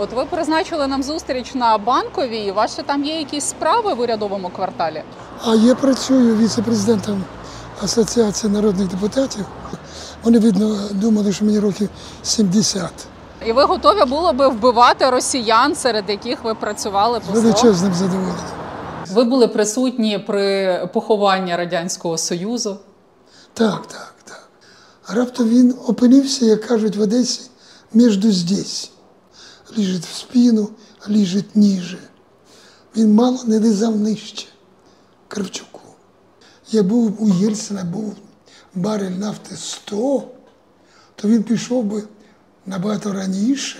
от ви призначили нам зустріч на банковій. У вас ще там є якісь справи в урядовому кварталі? А я працюю віце-президентом Асоціації народних депутатів. Вони, видно, думали, що мені років 70. І ви готові були би вбивати росіян, серед яких ви працювали З величезним задоволенням. Ви були присутні при похованні радянського союзу. Так, так, так. Раптом він опинився, як кажуть в Одесі, між здесь Ліжить в спину, ліжить ніже. Він мало не лизав нижче Кравчуку. Я був у Єльцина, був барель нафти 100, то він пішов би набагато раніше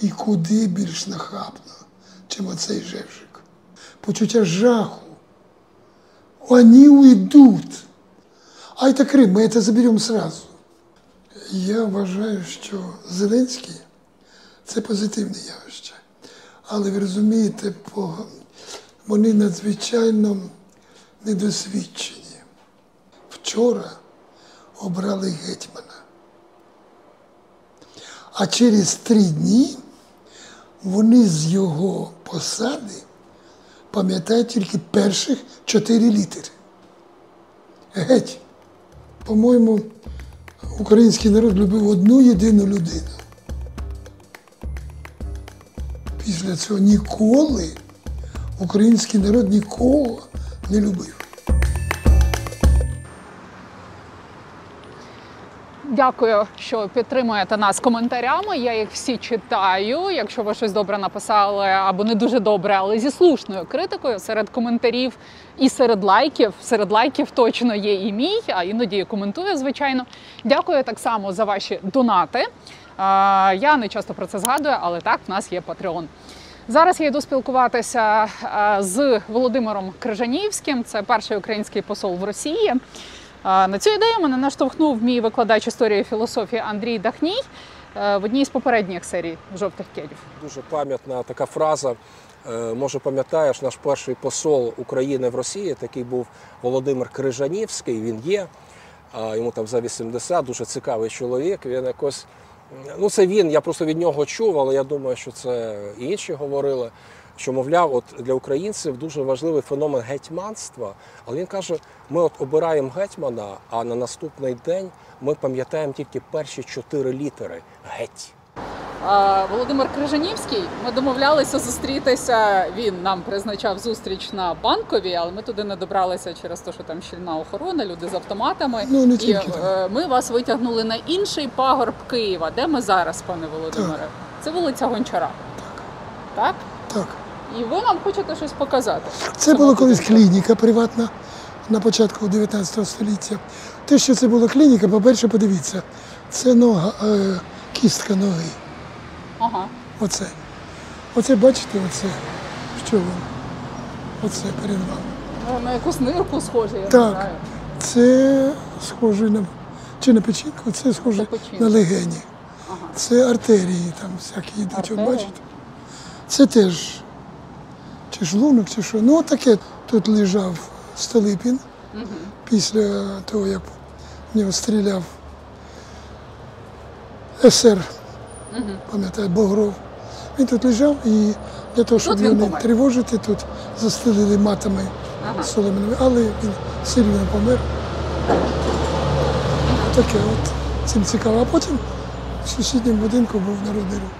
і куди більш нахабно, чим оцей Жевжик. Почуття жаху. Вони уйдуть. А это Крым, мы это заберем сразу. Я вважаю, що Зеленський це позитивне явище. Але ви розумієте, вони надзвичайно недосвідчені. Вчора обрали гетьмана. А через три дні вони з його посади пам'ятають тільки перших чотири літери. Геть. По-моєму, український народ любив одну єдину людину. Після цього ніколи український народ нікого не любив. Дякую, що підтримуєте нас коментарями. Я їх всі читаю. Якщо ви щось добре написали або не дуже добре, але зі слушною критикою серед коментарів і серед лайків. Серед лайків точно є і мій, а іноді коментую, звичайно. Дякую так само за ваші донати. Я не часто про це згадую, але так, в нас є Patreon. Зараз я йду спілкуватися е, з Володимиром Крижанівським. Це перший український посол в Росії. Е, На цю ідею мене наштовхнув мій викладач історії філософії Андрій Дахній е, в одній з попередніх серій жовтих кедів. Дуже пам'ятна така фраза. Може, пам'ятаєш, наш перший посол України в Росії, такий був Володимир Крижанівський. Він є. Йому там за 80, дуже цікавий чоловік. Він якось. Ну, це він, я просто від нього чув, але я думаю, що це і інші говорили. Що, мовляв, от для українців дуже важливий феномен гетьманства. Але він каже: ми от обираємо гетьмана, а на наступний день ми пам'ятаємо тільки перші чотири літери геть. Володимир Крижанівський. Ми домовлялися зустрітися. Він нам призначав зустріч на банковій, але ми туди не добралися через те, що там щільна охорона, люди з автоматами. Ну, не тільки там. е, ми вас витягнули на інший пагорб Києва. Де ми зараз, пане Володимире? Це вулиця Гончара. Так. Так. І ви нам хочете щось показати. Це була колись клініка приватна на початку 19 століття. Те, що це була клініка, по-перше, подивіться, це нога, е, кістка ноги. Ага. Оце. Оце бачите, оце. Що воно? Оце перед вами. Ну, На якусь нирку схоже, я не Так. знаю. Це схоже на чи на печінку, це схоже Це печінка. на легені. Це артерії там всякі йдуть, от Артерії? бачите? Це теж чи шлунок, чи що. Ну, таке тут лежав Столипін після того, як в нього стріляв СР, пам'ятаю, Богров. Він тут лежав і для того, щоб його не помер. тривожити, тут застелили матами соломинами, але він сильно помер. Таке от цим цікаво. А потім в сусідньому будинку був народний рух.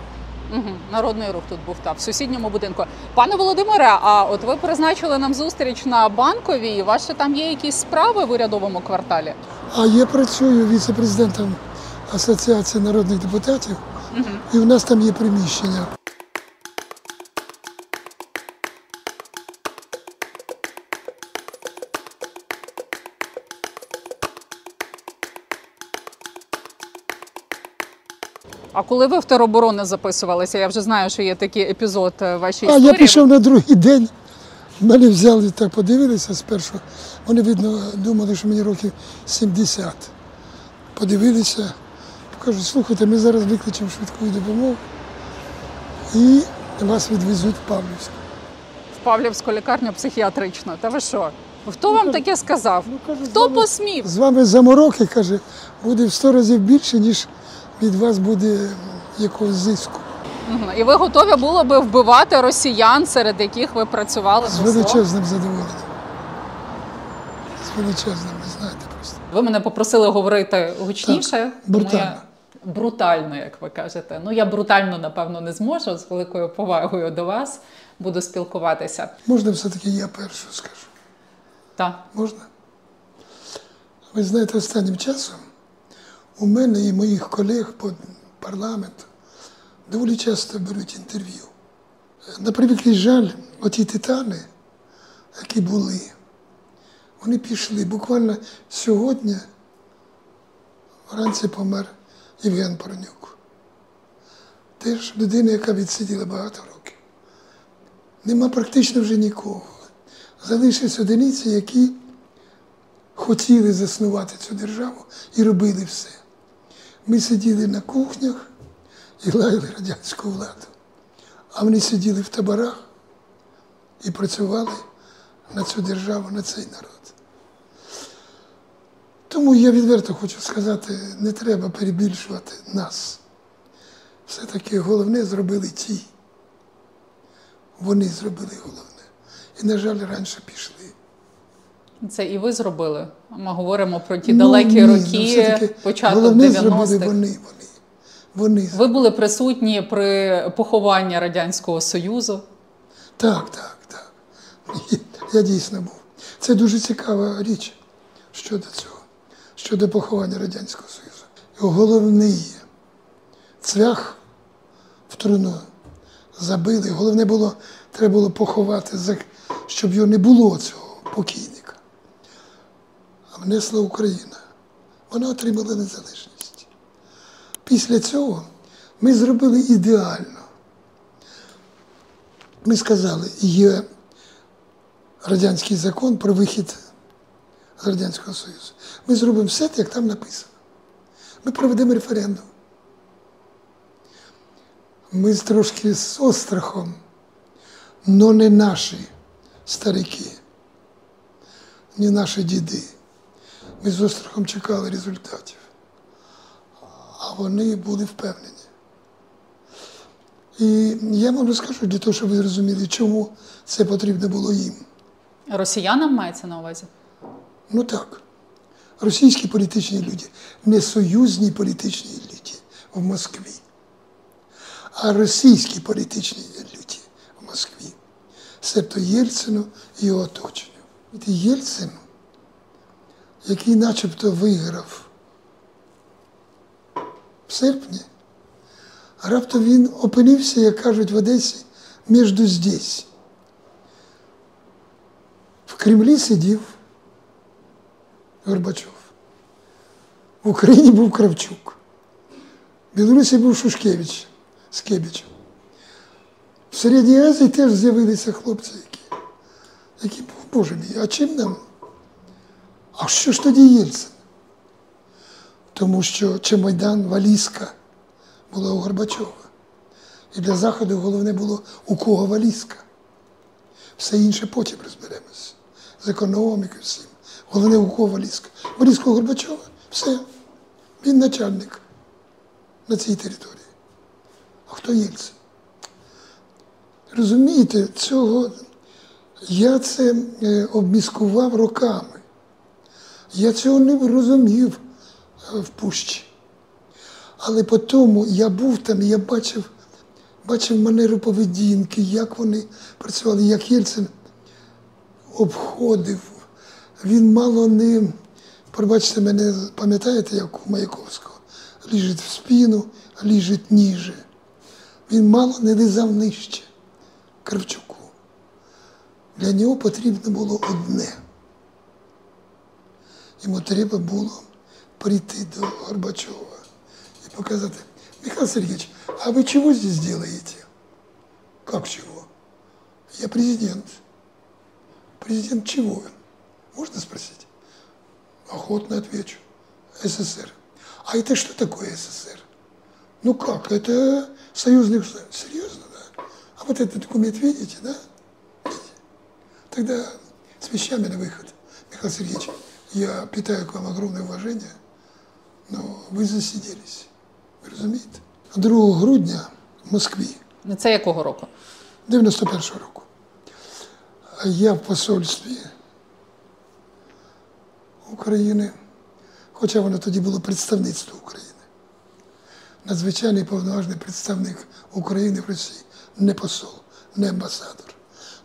Угу. Народний рух тут був та в сусідньому будинку. Пане Володимире, а от ви призначили нам зустріч на банковій. Вас там є якісь справи в урядовому кварталі? А я працюю віце-президентом Асоціації народних депутатів, і в нас там є приміщення. А коли ви в тероборони записувалися, я вже знаю, що є такий епізод е, вашій А я пішов на другий день. Мене взяли так, подивилися спершу. Вони, видно, думали, що мені років 70. Подивилися, кажуть, слухайте, ми зараз викличемо швидку допомогу і вас відвезуть в Павлівську. в Павлівську лікарню психіатричну. Та ви що? Хто вам таке сказав? Ну, кажуть, з Хто вами- посмів? З вами замороки, каже, буде в 100 разів більше, ніж від вас буде якогось зиску. І ви готові були би вбивати росіян, серед яких ви працювали? З величезним задоволенням. З величезним, ви знаєте просто. Ви мене попросили говорити гучніше. Так, тому брутально. я- Брутально, як ви кажете. Ну я брутально, напевно, не зможу. З великою повагою до вас буду спілкуватися. Можна все-таки я першу скажу. Так. Можна? Ви знаєте, останнім часом у мене і моїх колег по парламенту доволі часто беруть інтерв'ю. На превеликий жаль, оті титани, які були, вони пішли. Буквально сьогодні вранці помер Євген Парнюк. Теж людина, яка відсиділа багато років. Нема практично вже нікого. Залишились одиниці, які хотіли заснувати цю державу і робили все. Ми сиділи на кухнях і лаяли радянську владу. А вони сиділи в таборах і працювали на цю державу, на цей народ. Тому я відверто хочу сказати, не треба перебільшувати нас. Все-таки головне зробили ті. Вони зробили головне. І, на жаль, раніше пішли. Це і ви зробили. Ми говоримо про ті Ну, далекі ні, ну, роки, все-таки початок головне зробили 90-х. вони, вони. Вони. Ви були присутні при похованні Радянського Союзу. Так, так, так. Я дійсно був. Це дуже цікава річ щодо цього, щодо поховання Радянського Союзу. Головний цвях в труну забили. Головне було, треба було поховати, щоб його не було цього покійника. А внесла Україна. Вона отримала незалежність. Після цього ми зробили ідеально. Ми сказали, є радянський закон про вихід з Радянського Союзу. Ми зробимо все, як там написано. Ми проведемо референдум. Ми трошки з острахом, але не наші старики, не наші діди. Ми з острахом чекали результатів, а вони були впевнені. І я вам розкажу для того, щоб ви зрозуміли, чому це потрібно було їм. Росіянам мається на увазі? Ну так, російські політичні люди, не союзні політичні люди в Москві, а російські політичні люди в Москві, себто Єльцину і його оточенню. І Єльцин, який начебто виграв в серпні, раптом він опинився, як кажуть в Одесі, між здесь. В Кремлі сидів Горбачов. В Україні був Кравчук. В Білорусі був Шушкевич з Кебічем. В Середній Азії теж з'явилися хлопці, які, які Боже мій, а чим нам? А що ж тоді Єльцин? Тому що Чемайдан, Валізка була у Горбачова. І для Заходу головне було у кого валізка. Все інше потім розберемося. З економікою, всім. Головне у кого валізка. Горбачова, все. Він начальник на цій території. А хто Єльцин? Розумієте, цього я це е, обміскував роками. Я цього не розумів е, в пущі. Але по тому я був там, і я бачив, бачив манеру поведінки, як вони працювали, як Єльцин обходив. Він мало не, пробачте мене, пам'ятаєте, як у Маяковського, ліжить в спину, ліжить ніже. Він мало не лизав нижче Кравчуку. Для нього потрібно було одне. Йому треба було прийти до Горбачова и показать, Михаил Сергеевич, а вы чего здесь делаете? Как чего? Я президент. Президент чего? Можно спросить? Охотно отвечу. СССР. А это что такое СССР? Ну как, это союзный государств. Серьезно, да? А вот этот документ видите, да? Видите? Тогда с вещами на выход. Михаил Сергеевич, я питаю к вам огромное уважение, но ви засиділись. Ви розумієте? 2 грудня в Москві. Це якого року? 91-го року. А Я в посольстві України, хоча воно тоді було представництво України. Надзвичайний повноважний представник України в Росії, не посол, не амбасадор.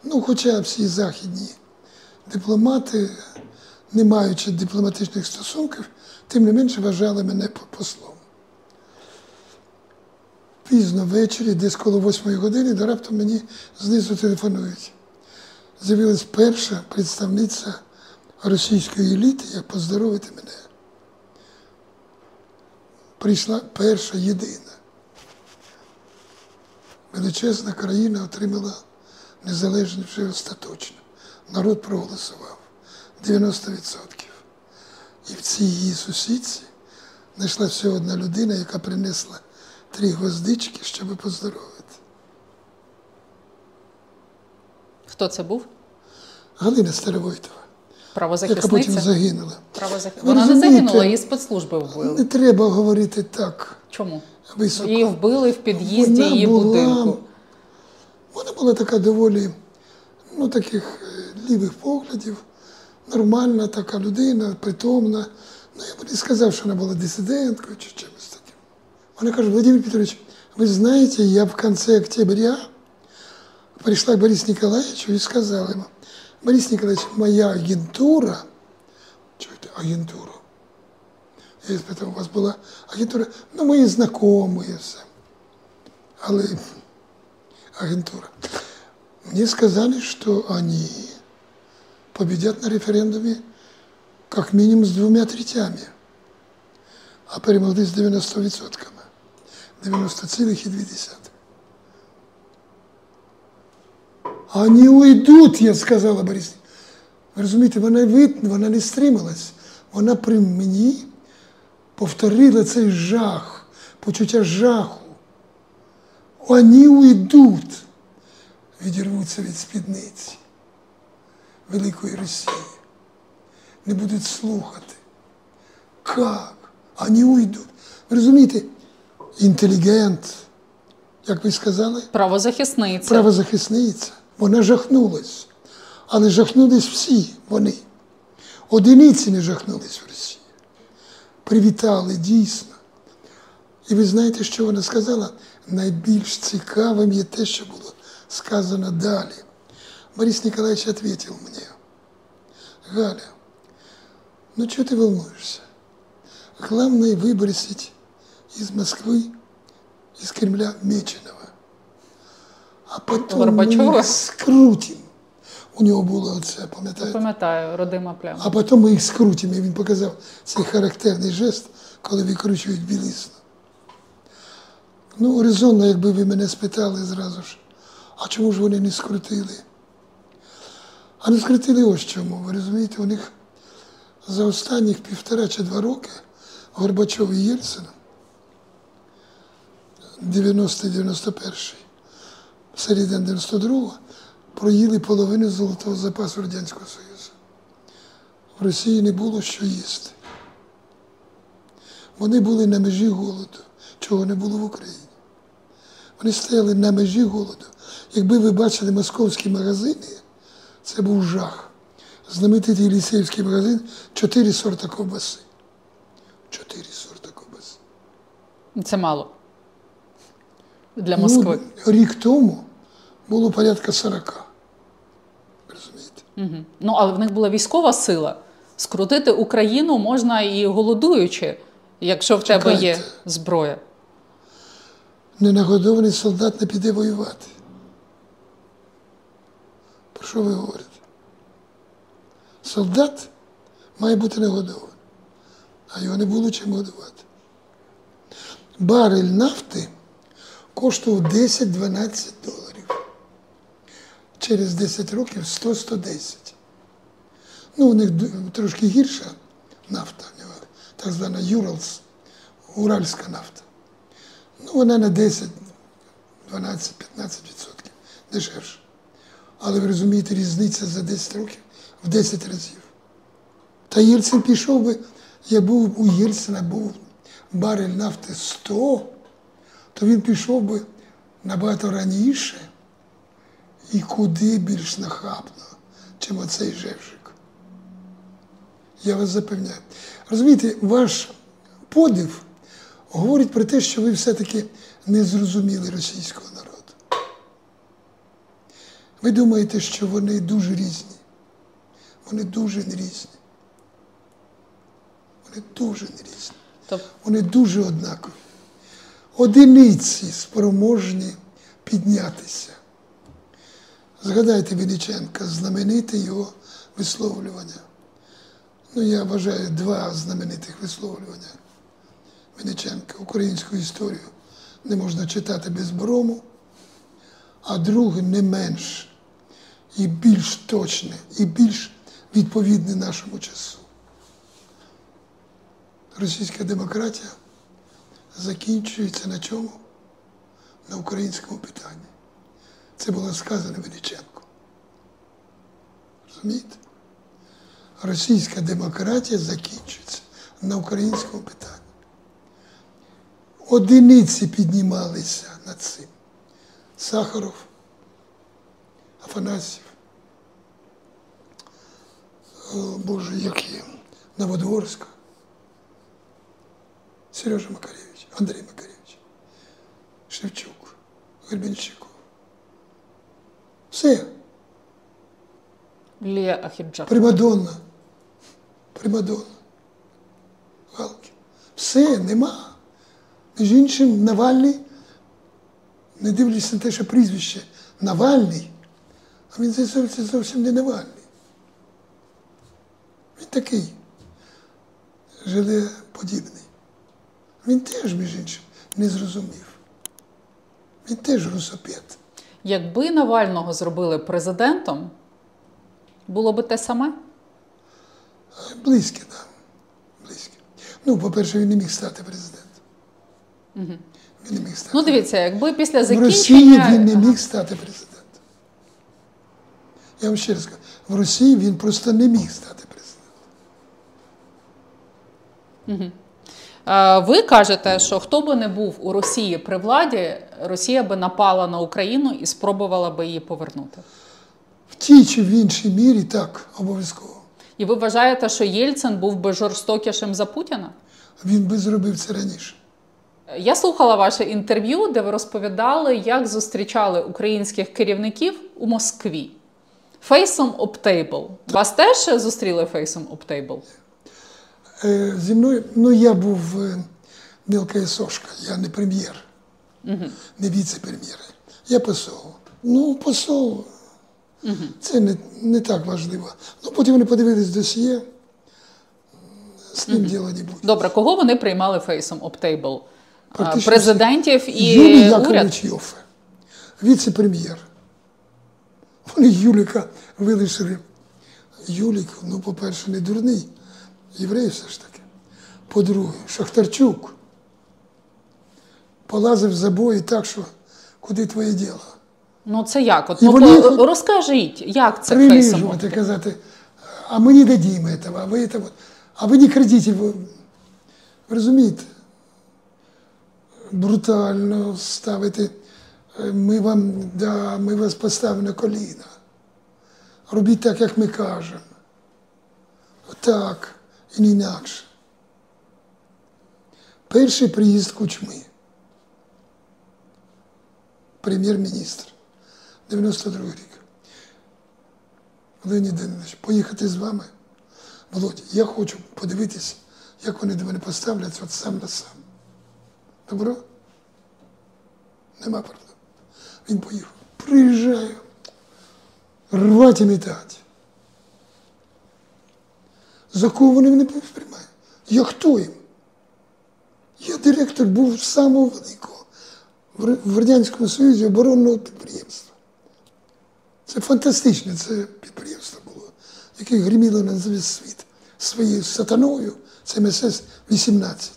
Ну, хоча всі західні дипломати, не маючи дипломатичних стосунків, тим не менше вважали мене послом. Пізно ввечері, десь коло восьмої години, раптом мені знизу телефонують. З'явилась перша представниця російської еліти, як поздоровити мене. Прийшла перша єдина. Величезна країна отримала незалежність вже остаточно. Народ проголосував 90%. І в цій її сусідці знайшла всього одна людина, яка принесла три гвоздички, щоб поздоровити. Хто це був? Галина Старовойтова, яка потім загинула. Правозах... Вона не загинула, її спецслужби вбили. Не треба говорити так Чому? високо. Її вбили в під'їзді її була- будинку. Вона була така доволі, ну, таких е, лівих поглядів, нормальна така людина, притомна. Ну, я б не сказав, що вона була дисиденткою чи чимось таким. Вона каже, Владимир Петрович, ви знаєте, я в кінці октября прийшла к Борису Николаевичу і сказала йому, Борис Николаевич, моя агентура, чуєте, агентура, я спитав, у вас була агентура, ну, мої знайомі і все. Але агентура. Мне сказали, что они победят на референдуме как минимум с двумя третями, а перемогли з 90%. 90,2. Они уйдут, я сказала Борис. Ви розумієте, вона, вит- вона не стрималась. Вона при мені повторила цей жах, почуття жаху. Вони уйдуть, відірвуться від спідниці Великої Росії. Не будуть слухати. Як? Вони уйдуть. Ви розумієте, інтелігент, як ви сказали, Правозахисниця. правозахисниця, вона жахнулась. Але жахнулись всі вони. Одиниці не жахнулись в Росії. Привітали дійсно. І ви знаєте, що вона сказала? Найбільш цікавим є те, що було сказано далі. Борис Николаевич ответил мне, Галя, ну что ты волнуешься? Главное выбросить из Москвы, из Кремля Меченого. А потом мы Горбачова? их скрутим. У нього було оце, пам'ятаєте? Пам'ятаю, родима пляма. А потім ми їх скрутимо. І він показав цей характерний жест, коли викручують білизну. Ну, резонно, якби ви мене спитали зразу ж, а чому ж вони не скрутили? А не скрутили ось чому. Ви розумієте, у них за останніх півтора чи два роки Горбачов і Єльцин, 90-91, середина 92-го, проїли половину золотого запасу Радянського Союзу. В Росії не було що їсти. Вони були на межі голоду, чого не було в Україні. Вони стояли на межі голоду. Якби ви бачили московські магазини, це був жах. Знаменитий лісеївський магазин чотири сорта ковбаси. Чотири сорта ковбаси. Це мало. Для Москви. Ну, рік тому було порядка 40. Розумієте? Мгм. Ну, але в них була військова сила. Скрутити Україну можна і голодуючи, якщо в тебе є Чекайте. зброя. Ненагодований солдат не піде воювати. Про що ви говорите? Солдат має бути нагодований, а його не було чим годувати. Барель нафти коштував 10-12 доларів. Через 10 років 100-110. Ну, у них трошки гірша нафта, так звана Юралс, уральська нафта. Ну, вона на 10, 12, 15 відсотків дешевше. Але ви розумієте, різниця за 10 років в 10 разів. Та Єльцин пішов би, я був у Єльцина, був барель нафти 100, то він пішов би набагато раніше і куди більш нахабно, чим оцей Жевжик. Я вас запевняю. Розумієте, ваш подив говорить про те, що ви все-таки не зрозуміли російського народу. Ви думаєте, що вони дуже різні. Вони дуже не різні. Вони дуже не різні. Вони дуже однакові. Одиниці спроможні піднятися. Згадайте Вінниченка, знамените його висловлювання. Ну, я вважаю два знаменитих висловлювання Вінниченка. Українську історію не можна читати без брому, а друге не менш і більш точне, і більш відповідне нашому часу. Російська демократія закінчується на чому? На українському питанні. Це було сказано Величенко. Розумієте? Російська демократія закінчується на українському питанні. Одиниці піднімалися над цим. Сахаров, Афанасьєв, о, Боже, які Новодворська, Сережа Макаревич, Андрій Макаревич, Шевчук, Гребенщиков. Все, Лія Ахіджак. Примадонна. Примадонна. Галкін. Все, нема. Між іншим, Навальний, не дивлячись на те, що прізвище Навальний, а він зовсім, зовсім не Навальний. Він такий желеподібний. Він теж, між іншим, не зрозумів. Він теж русопед. Якби Навального зробили президентом, було би те саме? Близьке, так. Да. Близьке. Ну, по-перше, він не міг стати президентом. Він не міг стати. Ну, дивіться, якби після в. Росії він не міг стати президентом. Я вам ще раз кажу, в Росії він просто не міг стати президентом. Е, Ви кажете, що хто би не був у Росії при владі, Росія би напала на Україну і спробувала би її повернути. В тій чи в іншій мірі так, обов'язково. І ви вважаєте, що Єльцин був би жорстокішим за Путіна? Він би зробив це раніше. Я слухала ваше інтерв'ю, де ви розповідали, як зустрічали українських керівників у Москві. Фейсом об тейбл. Вас теж зустріли фейсом об тейбл? Е, Зі мною, ну я був е, мілка сошка, я не прем'єр, не віце-прем'єр. Я посол. Ну, посол. Це не, не так важливо. Ну, потім вони подивились досьє, з ним діло не буде. Добре, кого вони приймали фейсом об тейбл? Практично Президентів і Юлій? Яковлевич Йофе, віце-прем'єр. Вони Юліка вилишили. Юлік, ну, по-перше, не дурний, єврей все ж таки. По-друге, Шахтарчук полазив в забої так, що куди твоє діло? Ну це як? От, І ну, вони- по- розкажіть, як це? Принижувати, казати, а ми не дадим этого, а ви этого, а ви не крадіть. Ви, ви розумієте? Брутально ставити, е, ми вам, да, ми вас поставимо на коліна. Робіть так, як ми кажемо. Так, не інакше. Перший приїзд кучми. Прем'єр-міністр. 92 рік. Леонід Данилович, поїхати з вами. Володя, я хочу подивитися, як вони до мене поставляться от сам на сам. Добро? Нема проблем. Він поїхав. Приїжджаю. Рвать і метати. За кого вони мене сприймають? Я хто їм? Я директор був самого великого в Радянському Союзі оборонного підприємства. Це фантастичне це підприємство було, яке гриміло на весь світ своєю сатаною. Це МСС-18,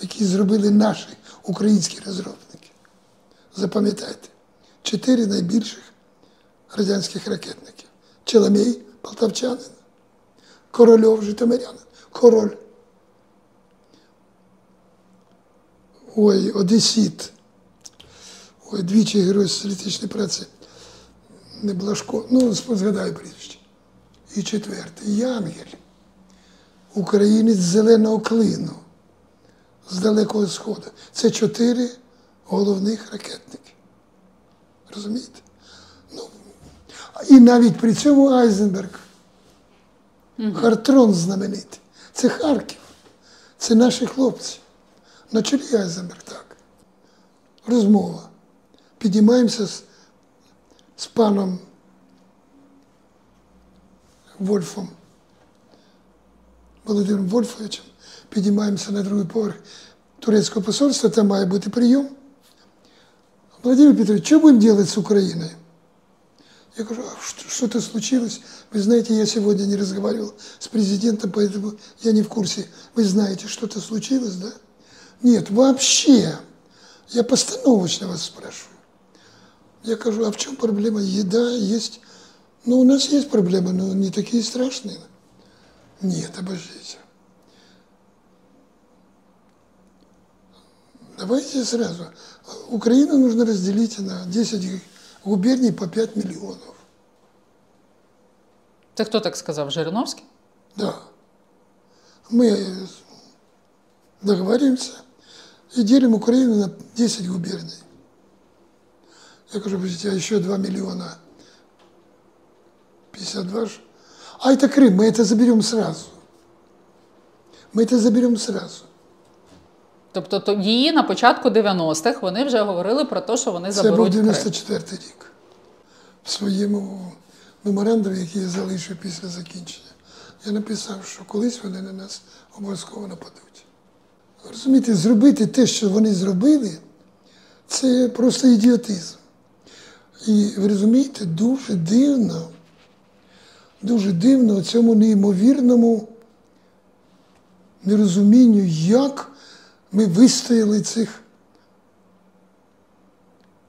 які зробили наші українські розробники. Запам'ятайте, чотири найбільших радянських ракетників. Челомей, полтавчанин, Корольов, Житомирянин, Король. Ой, Одесіт. ой, двічі герой соціалістичної праці, не Блажко, ну, згадаю прізвище. І четвертий Янгель, українець зеленого клину з Далекого Сходу. Це чотири головних ракетники. Розумієте? Ну, і навіть при цьому Айзенберг, Хартрон знаменитий. Це Харків. Це наші хлопці. На чолі Айзенберг так. Розмова. Підіймаємося з, з паном Вольфом, Володимиром Вольфовичем, підіймаємося на другий поверх турецького посольства, там має бути прийом. Владимир Петрович, что будем делать с Украиной? Я говорю, а что- что-то случилось? Вы знаете, я сегодня не разговаривал с президентом, поэтому я не в курсе. Вы знаете, что-то случилось, да? Нет, вообще. Я постановочно вас спрашиваю. Я говорю, а в чем проблема? Еда есть. Ну, у нас есть проблемы, но не такие страшные. Нет, обождите. Давайте сразу. Украину нужно разделить на 10 губерний по 5 миллионов. Це хто так сказав? Жириновський? Да. Мы договариваемся и делим Украину на 10 губерний. Я говорю, подождите, а еще 2 миллиона 52 же. А это Крым, мы это заберем сразу. Мы это заберем сразу. Тобто то її на початку 90-х вони вже говорили про те, що вони Це був заберуть Крим. 94 рік. В своєму меморандумі, який я залишив після закінчення, я написав, що колись вони на нас обов'язково нападуть. Розумієте, зробити те, що вони зробили, це просто ідіотизм. І ви розумієте, дуже дивно, дуже дивно цьому неймовірному нерозумінню, як ми вистояли цих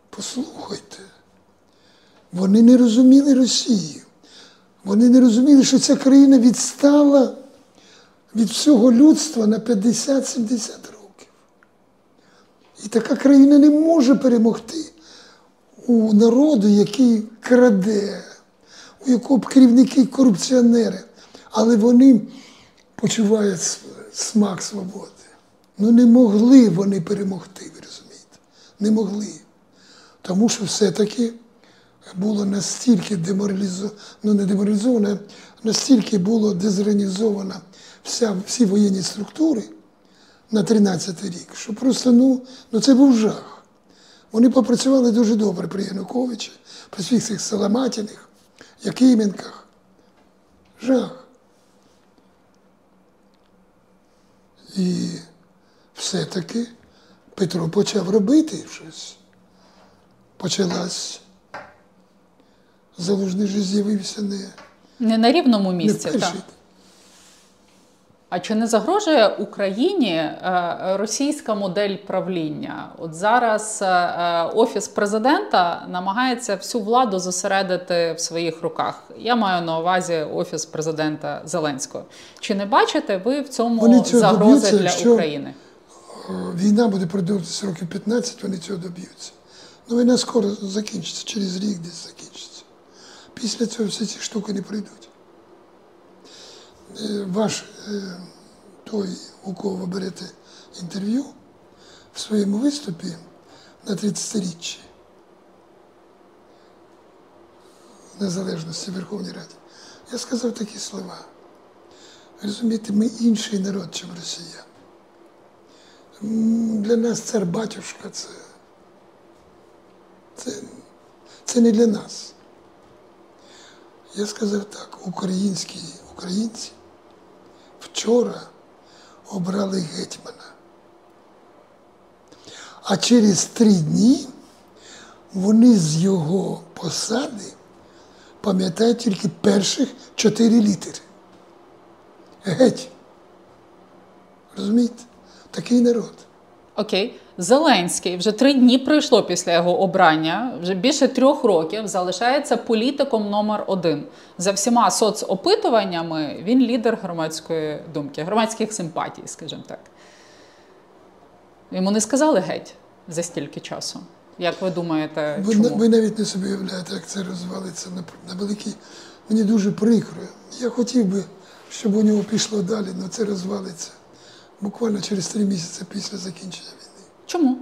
Послухайте, вони не розуміли Росію. Вони не розуміли, що ця країна відстала від всього людства на 50-70 років. І така країна не може перемогти у народу, який краде, у якого керівники корупціонери, але вони почувають смак свободи. Ну не могли вони перемогти, ви розумієте? Не могли. Тому що все-таки було настільки деморалізовано, ну не деморалізовано, настільки було дезорганізовано вся, всі воєнні структури на 13-й рік, що просто ну, ну це був жах. Вони попрацювали дуже добре при Януковичі, при всіх цих Саламатіних, Якименках. Жах. І все-таки Петро почав робити щось почалась. Залужний же з'явився не, Не на рівному місці. перший. так. А чи не загрожує Україні е, російська модель правління? От зараз е, е, офіс президента намагається всю владу зосередити в своїх руках. Я маю на увазі офіс президента Зеленського. Чи не бачите ви в цьому загрози для України? О, Війна буде продовжуватися років 15, вони цього доб'ються. Ну, війна скоро закінчиться, через рік десь закінчиться. Після цього всі ці штуки не прийдуть. Е, Ваш е, той, у кого ви берете інтерв'ю, в своєму виступі на 30-річчі незалежності Верховній Раді, я сказав такі слова. Розумієте, ми інший народ, ніж росіяни. Для нас цар батюшка це, це, це не для нас. Я сказав так, українські українці вчора обрали гетьмана. А через три дні вони з його посади пам'ятають тільки перших чотири літери. Геть. Розумієте? Такий народ. Окей, Зеленський вже три дні пройшло після його обрання. Вже більше трьох років залишається політиком номер один. За всіма соцопитуваннями він лідер громадської думки, громадських симпатій, скажімо так. Йому не сказали геть за стільки часу. Як ви думаєте, Ви, чому? ви навіть не собі уявляєте, як це розвалиться на, на великий. Мені дуже прикро. Я хотів би, щоб у нього пішло далі, але це розвалиться буквально через три місяці після закінчення війни. Чому?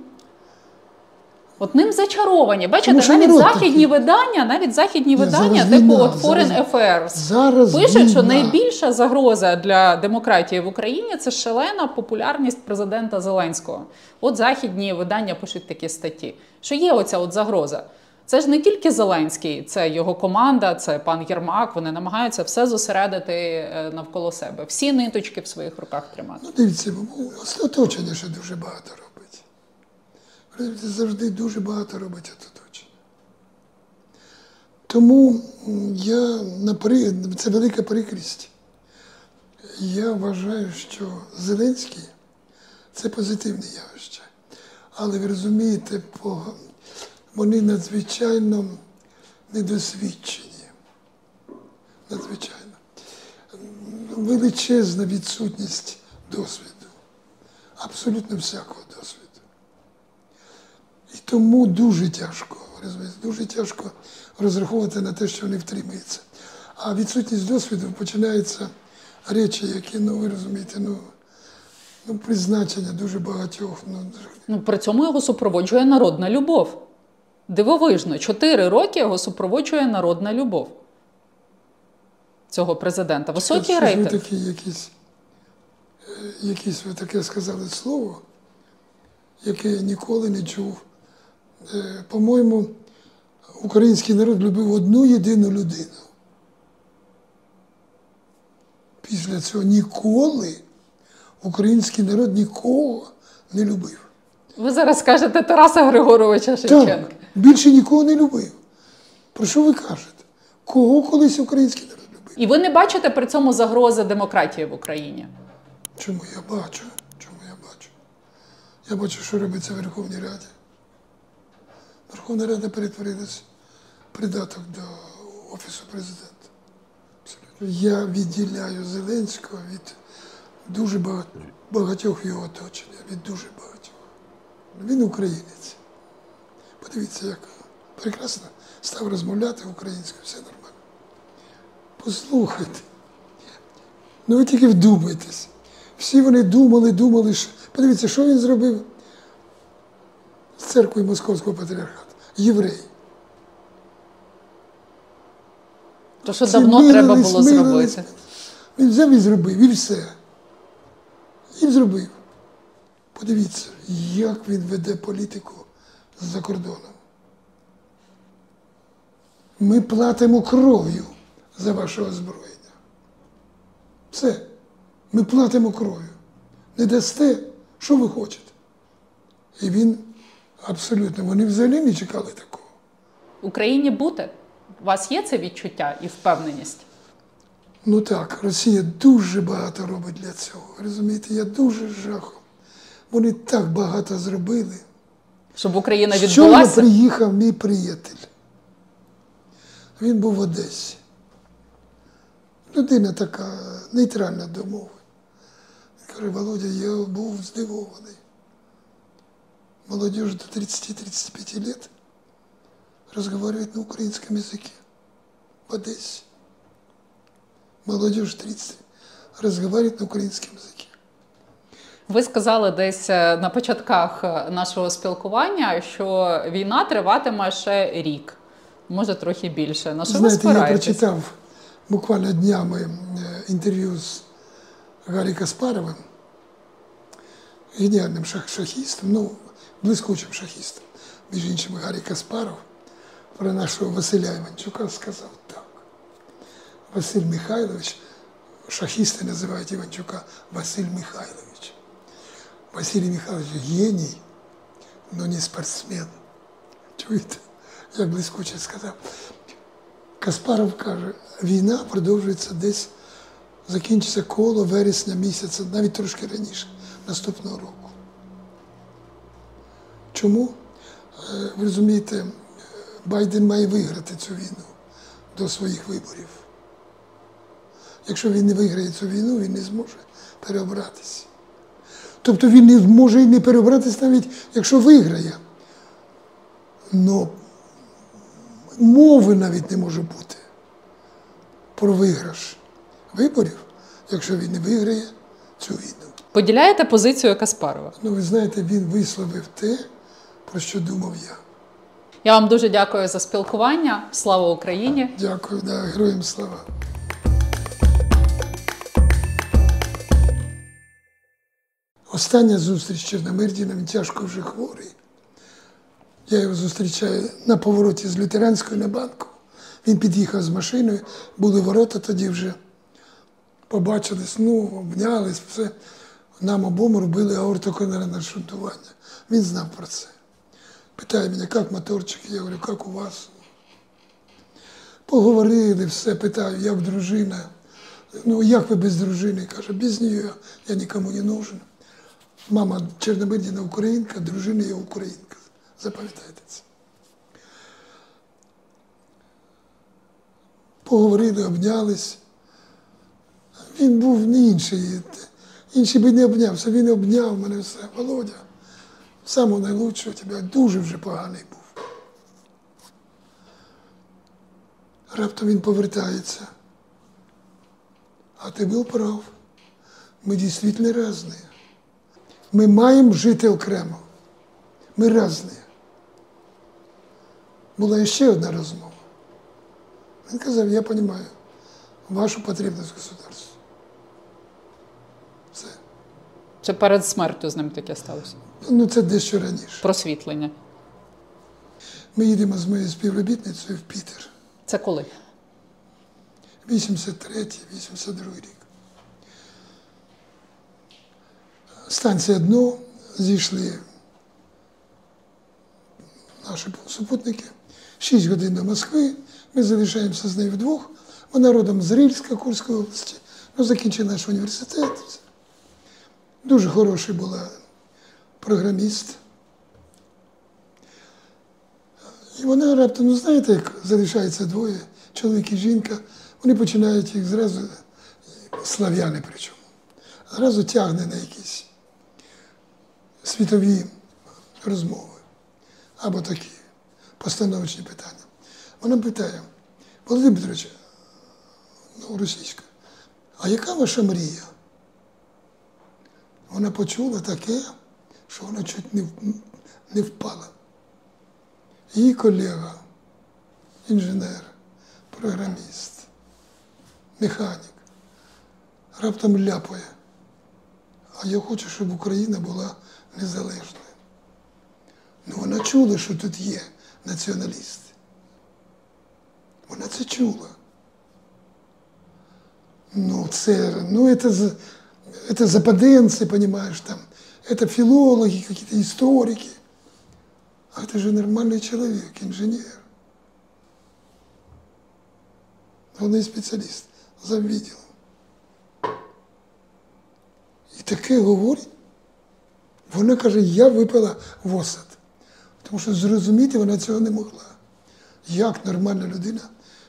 От ним зачаровані. Бачите, Тому що навіть західні такий. видання, навіть західні Ні, видання, типу війна, от Foreign зараз- Affairs, Зараз пишуть, що найбільша загроза для демократії в Україні це шалена популярність президента Зеленського. От західні видання пишуть такі статті, що є оця от загроза. Це ж не тільки Зеленський, це його команда, це пан Єрмак. Вони намагаються все зосередити е, навколо себе, всі ниточки в своїх руках тримати. Ну, дивіться, оточення ще дуже багато робить. Розумієте, завжди дуже багато робить оточення. Тому я на це велика прикрість. Я вважаю, що Зеленський це позитивне явище. Але ви розумієте, пога- вони надзвичайно недосвідчені. Надзвичайно величезна відсутність досвіду, абсолютно всякого досвіду. І тому дуже тяжко, розумієте, дуже тяжко розраховувати на те, що вони втримаються. А відсутність досвіду починаються речі, які, ну ви розумієте, ну, ну призначення дуже багатьох. Ну, Ну, при цьому його супроводжує народна любов. Дивовижно, чотири роки його супроводжує народна любов цього президента. Високий ж ви рейтинг. такі якісь, якісь ви таке сказали слово, яке я ніколи не чув. Е, По-моєму, український народ любив одну єдину людину. Після цього ніколи український народ нікого не любив. Ви зараз скажете Тараса Григоровича Шевченка. Так, більше нікого не любив. Про що ви кажете? Кого колись український народ любив? І ви не бачите при цьому загрози демократії в Україні. Чому я бачу? Чому я бачу? Я бачу, що робиться в Верховній Раді. Верховна Рада перетворилась в придаток до Офісу президента. Абсолютно. Я відділяю Зеленського від дуже багатьох його оточення, від дуже багатьох. Він українець. Подивіться, як прекрасно став розмовляти українською, все нормально. Послухайте. Ну ви тільки вдумайтесь. Всі вони думали, думали, що. Подивіться, що він зробив з церквою Московського патріархату. Єврей. То що Всі давно треба було милились. зробити. Він взяв і зробив, і все. І зробив. Подивіться, як він веде політику за кордоном. Ми платимо кров'ю за ваше озброєння. Все. Ми платимо кров'ю. Не дасте, що ви хочете. І він абсолютно, вони взагалі не чекали такого. Україні бути. У вас є це відчуття і впевненість? Ну так, Росія дуже багато робить для цього. Розумієте, я дуже з жахом. Вони так багато зробили. Щоб Україна відбулася? приїхав мій приятель. Він був в Одесі. Людина така нейтральна до мови. Він каже, Володя, я був здивований. Молодежь до 30-35 лет разговаривает на украинском языке в Одессе. Молодежь 30 разговаривает на украинском языке. Ви сказали десь е, на початках е, нашого спілкування, що війна триватиме ще рік, може трохи більше. На що ви Знаєте, я прочитав буквально днями е, інтерв'ю з Гаррі Каспаровим, геніальним шах- шахістом, ну, блискучим шахістом. Між іншим, Гаррі Каспаров про нашого Василя Іванчука сказав так. Василь Михайлович, шахісти називають Іванчука Василь Михайлович. Василь Михайлович геній, але не спортсмен. Чуєте, як блискуче сказав. Каспаров каже, війна продовжується десь, закінчиться коло вересня місяця, навіть трошки раніше, наступного року. Чому? Е, Ви розумієте, Байден має виграти цю війну до своїх виборів. Якщо він не виграє цю війну, він не зможе переобратися. Тобто він не зможе і не переобратися навіть, якщо виграє. Но мови навіть не може бути про виграш виборів, якщо він не виграє цю війну. Поділяєте позицію Каспарова? Ну, ви знаєте, він висловив те, про що думав я. Я вам дуже дякую за спілкування. Слава Україні! Дякую, да, героям слава. Остання зустріч з Чорномирдіном, він тяжко вже хворий. Я його зустрічаю на повороті з Лютеранської на банку. Він під'їхав з машиною, були ворота тоді вже. Побачились, ну, обнялись, все. Нам обом робили аортоконарне шунтування. Він знав про це. Питає мене, як моторчик? Я говорю, як у вас? Поговорили, все, питаю, як дружина. Ну, як ви без дружини? Каже, без нее я нікому не нужен. Мама Чорнобильдіна українка, дружина є українка. Запам'ятайте це. Поговорили, обнялись. Він був не інший. Інший би не обнявся, він обняв мене все. Володя, самого найлучшого тебе дуже вже поганий був. Раптом він повертається. А ти був прав. Ми дійсно різні. Ми маємо жити окремо. Ми різні. Була ще одна розмова. Він казав, я розумію вашу потребність в. Все. Це перед смертю з ним таке сталося. Ну, це дещо раніше. Просвітлення. Ми їдемо з моєю співробітницею в Пітер. Це коли? 83-82 рік. Станція дно зійшли наші супутники. 6 годин до Москви. Ми залишаємося з нею вдвох. Вона родом з Рильська Курської області. Ну, закінчила наш університет. Дуже хороший була програміст. І вона раптом, ну знаєте, як залишається двоє, чоловік і жінка, вони починають їх зразу, слав'яни причому, зразу тягне на якісь світові розмови або такі постановочні питання. Вона питає, Володимир Петрович, ну, російська, а яка ваша мрія? Вона почула таке, що вона чуть не, не впала. Її колега, інженер, програміст, механік, раптом ляпає. А я хочу, щоб Україна була незалежною. Ну вона чула, що тут є націоналісти. Вона це чула. Ну, це, ну, это, за- это западенцы, понимаешь, там, это филологи, какие-то историки. А это же нормальный человек, инженер. Головний спеціаліст, завідділом. І таке говорить. Вона каже, я випила в осад. Тому що зрозуміти вона цього не могла. Як нормальна людина,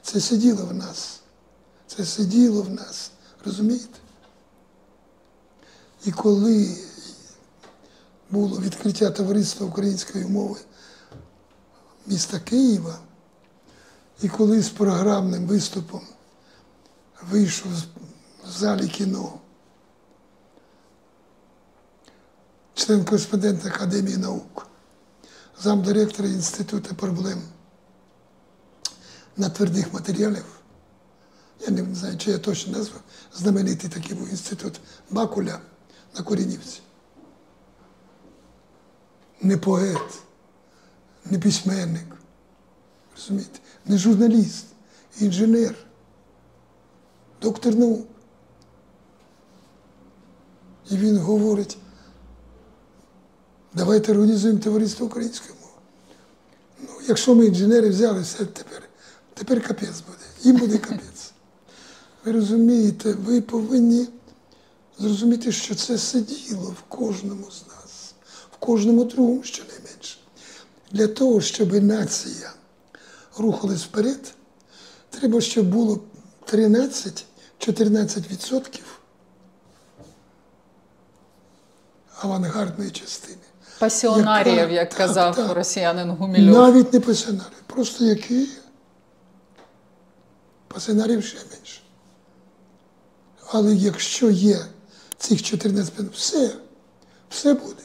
це сиділо в нас. Це сиділо в нас. Розумієте? І коли було відкриття товариства української мови міста Києва, і коли з програмним виступом вийшов в залі кіно член кореспондент Академії наук, замдиректора Інституту проблем на твердих матеріалів, я не знаю, чи я точно назву, знаменитий такий був інститут Бакуля на Корінівці. Не поет, не письменник, розумієте, не журналіст, інженер, доктор наук. І він говорить, давайте організуємо товариство української мови. Ну, якщо ми інженери взяли, все тепер, тепер капець буде. Їм буде капець. Ви розумієте, ви повинні зрозуміти, що це сиділо в кожному з нас, в кожному другому щонайменше. Для того, щоб нація рухалась вперед, треба, щоб було 13-14% авангардної частини. Пасіонаріїв, яка- як казав так. росіянин Гумільов. Навіть не пасіонарів, просто які пасіонарів ще менше. Але якщо є цих 14 все, все буде.